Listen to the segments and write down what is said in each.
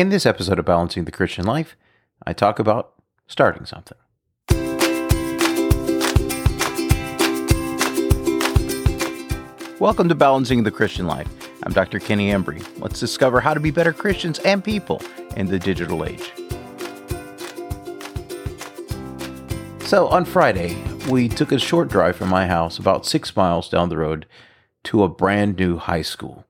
In this episode of Balancing the Christian Life, I talk about starting something. Welcome to Balancing the Christian Life. I'm Dr. Kenny Embry. Let's discover how to be better Christians and people in the digital age. So, on Friday, we took a short drive from my house, about six miles down the road, to a brand new high school.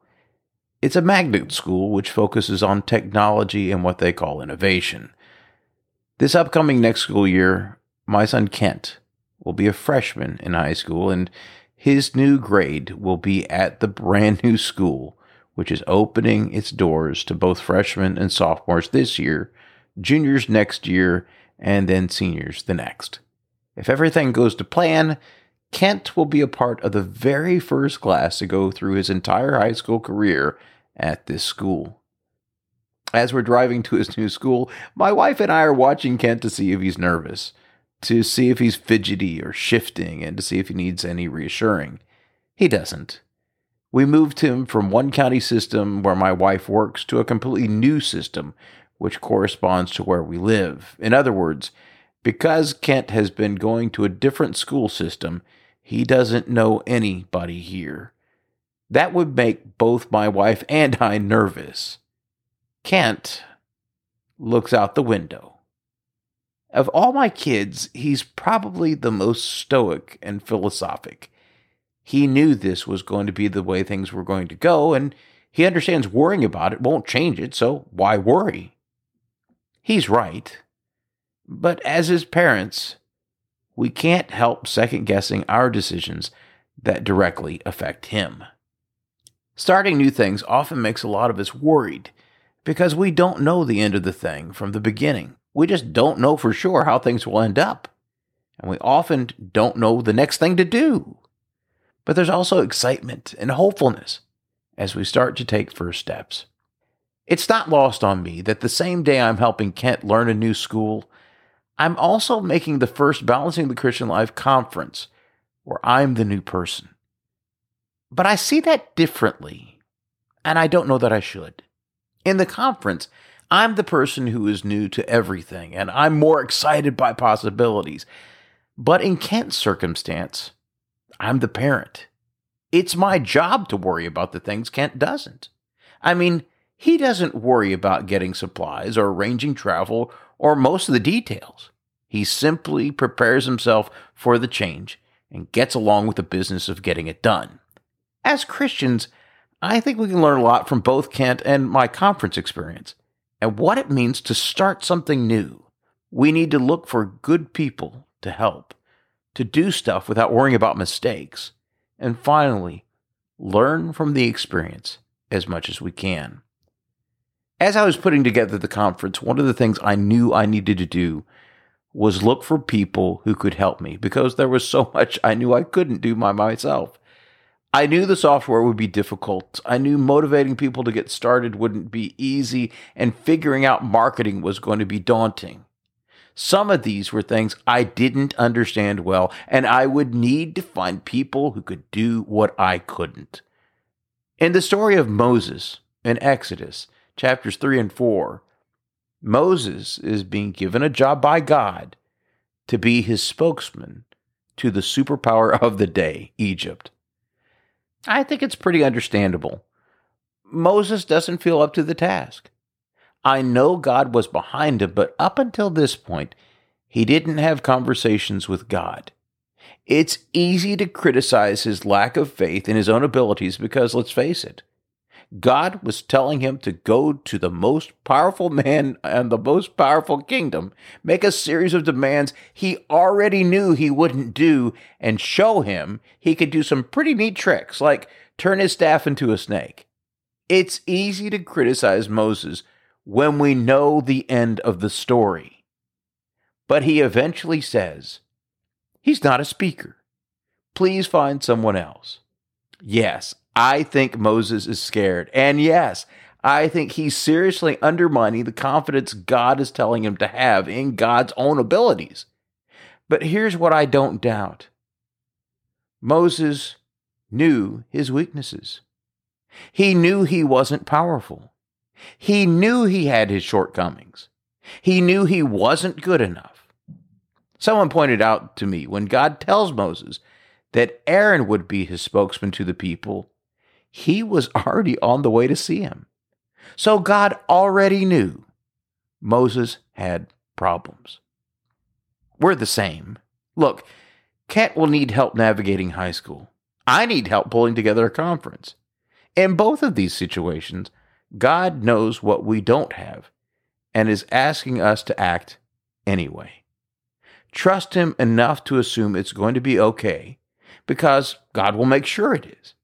It's a magnet school which focuses on technology and what they call innovation. This upcoming next school year, my son Kent will be a freshman in high school, and his new grade will be at the brand new school, which is opening its doors to both freshmen and sophomores this year, juniors next year, and then seniors the next. If everything goes to plan, Kent will be a part of the very first class to go through his entire high school career at this school. As we're driving to his new school, my wife and I are watching Kent to see if he's nervous, to see if he's fidgety or shifting, and to see if he needs any reassuring. He doesn't. We moved him from one county system where my wife works to a completely new system, which corresponds to where we live. In other words, because Kent has been going to a different school system, he doesn't know anybody here. That would make both my wife and I nervous. Kent looks out the window. Of all my kids, he's probably the most stoic and philosophic. He knew this was going to be the way things were going to go, and he understands worrying about it won't change it, so why worry? He's right. But as his parents, we can't help second guessing our decisions that directly affect him. Starting new things often makes a lot of us worried because we don't know the end of the thing from the beginning. We just don't know for sure how things will end up. And we often don't know the next thing to do. But there's also excitement and hopefulness as we start to take first steps. It's not lost on me that the same day I'm helping Kent learn a new school, I'm also making the first Balancing the Christian Life conference where I'm the new person. But I see that differently, and I don't know that I should. In the conference, I'm the person who is new to everything, and I'm more excited by possibilities. But in Kent's circumstance, I'm the parent. It's my job to worry about the things Kent doesn't. I mean, he doesn't worry about getting supplies or arranging travel or most of the details. He simply prepares himself for the change and gets along with the business of getting it done. As Christians, I think we can learn a lot from both Kent and my conference experience and what it means to start something new. We need to look for good people to help, to do stuff without worrying about mistakes, and finally, learn from the experience as much as we can. As I was putting together the conference, one of the things I knew I needed to do was look for people who could help me because there was so much I knew I couldn't do by myself. I knew the software would be difficult. I knew motivating people to get started wouldn't be easy, and figuring out marketing was going to be daunting. Some of these were things I didn't understand well, and I would need to find people who could do what I couldn't. In the story of Moses in Exodus, chapters 3 and 4, Moses is being given a job by God to be his spokesman to the superpower of the day, Egypt. I think it's pretty understandable. Moses doesn't feel up to the task. I know God was behind him, but up until this point, he didn't have conversations with God. It's easy to criticize his lack of faith in his own abilities because, let's face it, God was telling him to go to the most powerful man and the most powerful kingdom, make a series of demands he already knew he wouldn't do, and show him he could do some pretty neat tricks, like turn his staff into a snake. It's easy to criticize Moses when we know the end of the story. But he eventually says, He's not a speaker. Please find someone else. Yes, I think Moses is scared. And yes, I think he's seriously undermining the confidence God is telling him to have in God's own abilities. But here's what I don't doubt Moses knew his weaknesses. He knew he wasn't powerful. He knew he had his shortcomings. He knew he wasn't good enough. Someone pointed out to me when God tells Moses that Aaron would be his spokesman to the people, he was already on the way to see him. So God already knew Moses had problems. We're the same. Look, Kent will need help navigating high school. I need help pulling together a conference. In both of these situations, God knows what we don't have and is asking us to act anyway. Trust Him enough to assume it's going to be okay because God will make sure it is.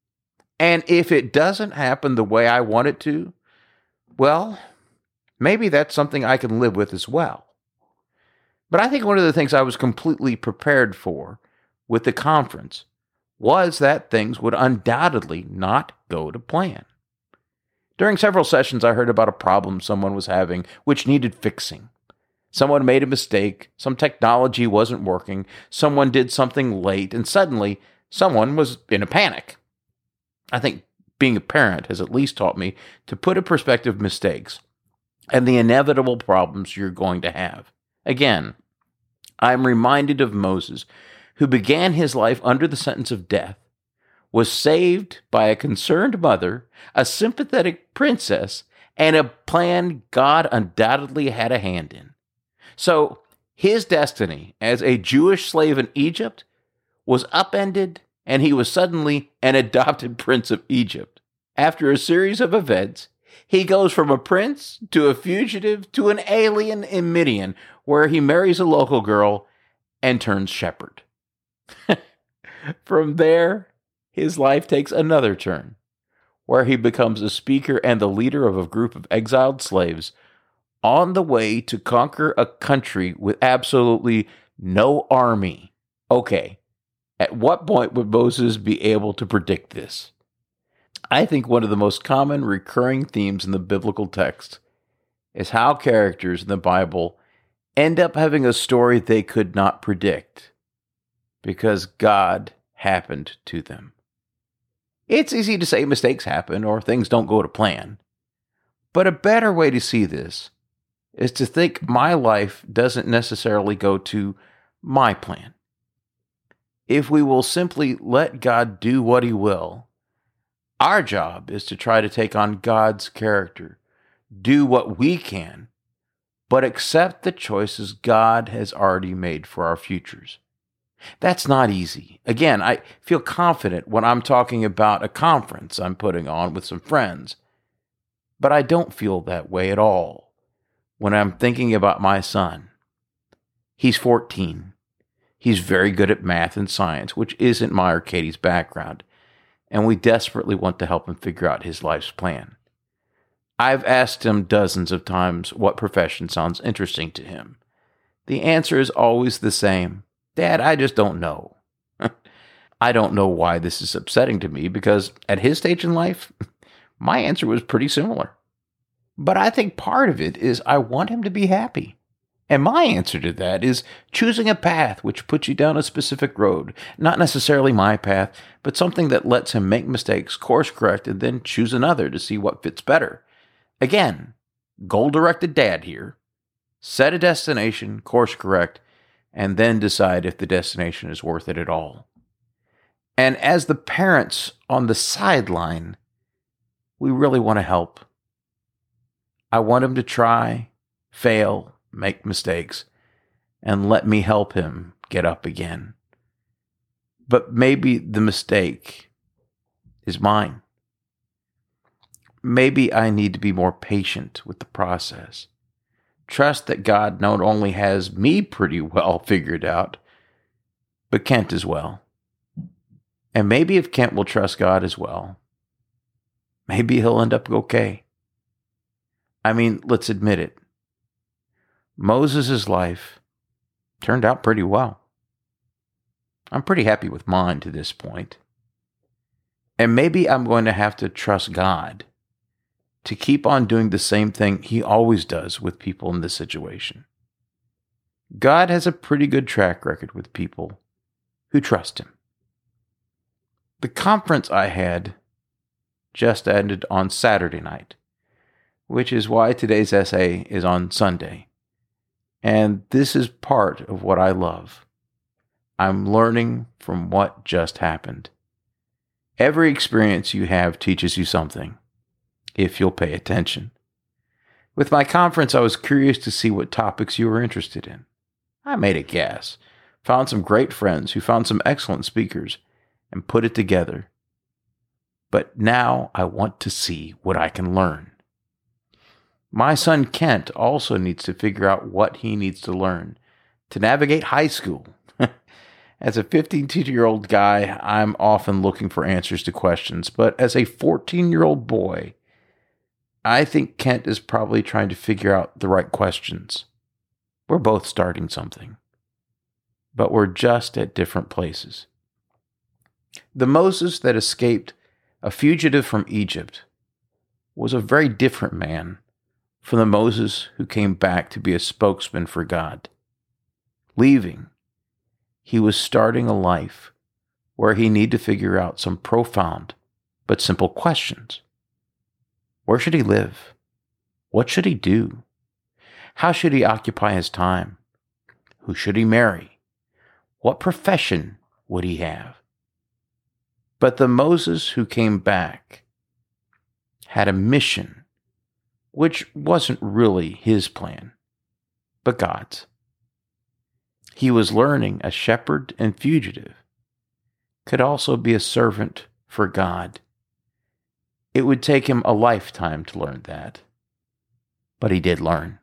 And if it doesn't happen the way I want it to, well, maybe that's something I can live with as well. But I think one of the things I was completely prepared for with the conference was that things would undoubtedly not go to plan. During several sessions, I heard about a problem someone was having which needed fixing. Someone made a mistake, some technology wasn't working, someone did something late, and suddenly someone was in a panic. I think being a parent has at least taught me to put in perspective mistakes and the inevitable problems you're going to have. Again, I'm reminded of Moses, who began his life under the sentence of death was saved by a concerned mother, a sympathetic princess, and a plan God undoubtedly had a hand in. So his destiny as a Jewish slave in Egypt was upended, and he was suddenly an adopted prince of Egypt. After a series of events, he goes from a prince to a fugitive to an alien in Midian, where he marries a local girl and turns shepherd. from there, his life takes another turn, where he becomes a speaker and the leader of a group of exiled slaves on the way to conquer a country with absolutely no army. Okay, at what point would Moses be able to predict this? I think one of the most common recurring themes in the biblical text is how characters in the Bible end up having a story they could not predict because God happened to them. It's easy to say mistakes happen or things don't go to plan. But a better way to see this is to think my life doesn't necessarily go to my plan. If we will simply let God do what He will, our job is to try to take on God's character, do what we can, but accept the choices God has already made for our futures. That's not easy. Again, I feel confident when I'm talking about a conference I'm putting on with some friends, but I don't feel that way at all when I'm thinking about my son. He's 14. He's very good at math and science, which isn't my or Katie's background, and we desperately want to help him figure out his life's plan. I've asked him dozens of times what profession sounds interesting to him. The answer is always the same Dad, I just don't know. I don't know why this is upsetting to me because at his stage in life, my answer was pretty similar. But I think part of it is I want him to be happy. And my answer to that is choosing a path which puts you down a specific road, not necessarily my path, but something that lets him make mistakes, course correct, and then choose another to see what fits better. Again, goal directed dad here. Set a destination, course correct, and then decide if the destination is worth it at all. And as the parents on the sideline, we really want to help. I want him to try, fail, make mistakes, and let me help him get up again. But maybe the mistake is mine. Maybe I need to be more patient with the process trust that God not only has me pretty well figured out, but Kent as well. And maybe if Kent will trust God as well, maybe he'll end up okay. I mean, let's admit it. Moses' life turned out pretty well. I'm pretty happy with mine to this point. And maybe I'm going to have to trust God to keep on doing the same thing he always does with people in this situation. God has a pretty good track record with people who trust him. The conference I had just ended on Saturday night, which is why today's essay is on Sunday. And this is part of what I love. I'm learning from what just happened. Every experience you have teaches you something, if you'll pay attention. With my conference, I was curious to see what topics you were interested in. I made a guess, found some great friends who found some excellent speakers, and put it together. But now I want to see what I can learn. My son Kent also needs to figure out what he needs to learn to navigate high school. as a 15 year old guy, I'm often looking for answers to questions, but as a 14 year old boy, I think Kent is probably trying to figure out the right questions. We're both starting something, but we're just at different places. The Moses that escaped, a fugitive from Egypt, was a very different man from the Moses who came back to be a spokesman for God. Leaving, he was starting a life where he needed to figure out some profound but simple questions. Where should he live? What should he do? How should he occupy his time? Who should he marry? What profession would he have? But the Moses who came back had a mission which wasn't really his plan, but God's. He was learning a shepherd and fugitive could also be a servant for God. It would take him a lifetime to learn that, but he did learn.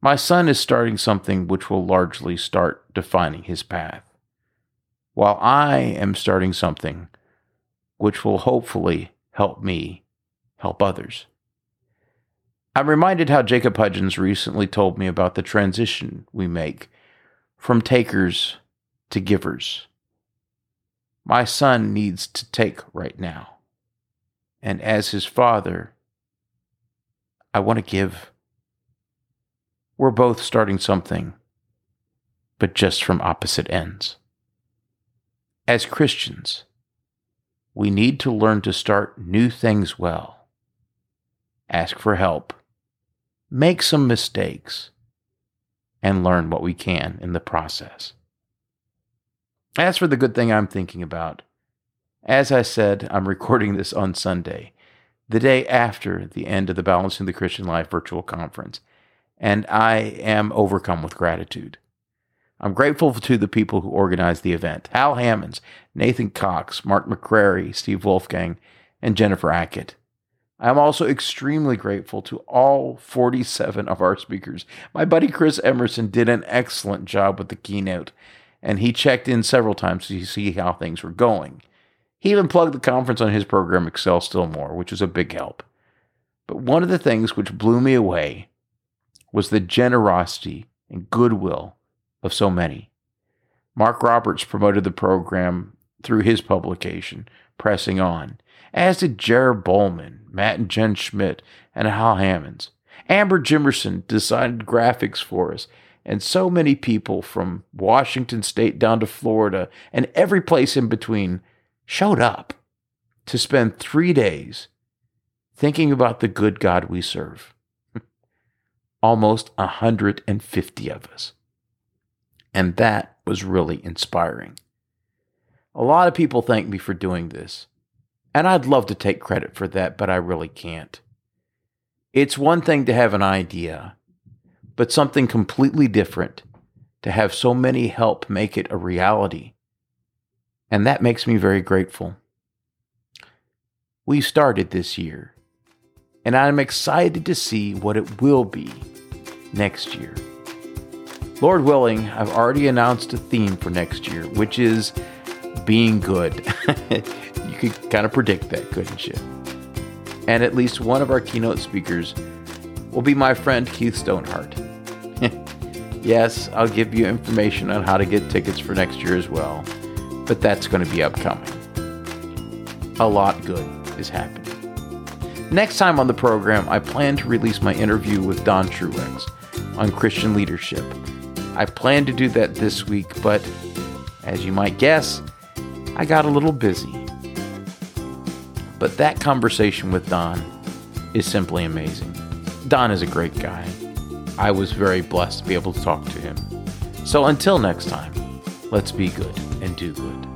My son is starting something which will largely start defining his path, while I am starting something which will hopefully help me help others. I'm reminded how Jacob Hudgens recently told me about the transition we make from takers to givers. My son needs to take right now. And as his father, I want to give. We're both starting something, but just from opposite ends. As Christians, we need to learn to start new things well. Ask for help make some mistakes, and learn what we can in the process. As for the good thing I'm thinking about, as I said, I'm recording this on Sunday, the day after the end of the Balancing the Christian Life virtual conference, and I am overcome with gratitude. I'm grateful to the people who organized the event Hal Hammonds, Nathan Cox, Mark McCrary, Steve Wolfgang, and Jennifer Ackett. I'm also extremely grateful to all 47 of our speakers. My buddy Chris Emerson did an excellent job with the keynote, and he checked in several times to see how things were going. He even plugged the conference on his program, Excel Still More, which was a big help. But one of the things which blew me away was the generosity and goodwill of so many. Mark Roberts promoted the program through his publication, Pressing On as did Jared Bowman, Matt and Jen Schmidt, and Hal Hammonds. Amber Jimerson designed graphics for us, and so many people from Washington State down to Florida and every place in between showed up to spend three days thinking about the good God we serve. Almost 150 of us. And that was really inspiring. A lot of people thank me for doing this. And I'd love to take credit for that, but I really can't. It's one thing to have an idea, but something completely different to have so many help make it a reality. And that makes me very grateful. We started this year, and I'm excited to see what it will be next year. Lord willing, I've already announced a theme for next year, which is being good. you could kind of predict that, couldn't you? And at least one of our keynote speakers will be my friend Keith Stonehart. yes, I'll give you information on how to get tickets for next year as well, but that's going to be upcoming. A lot good is happening. Next time on the program, I plan to release my interview with Don Truex on Christian leadership. I plan to do that this week, but as you might guess, I got a little busy. But that conversation with Don is simply amazing. Don is a great guy. I was very blessed to be able to talk to him. So until next time, let's be good and do good.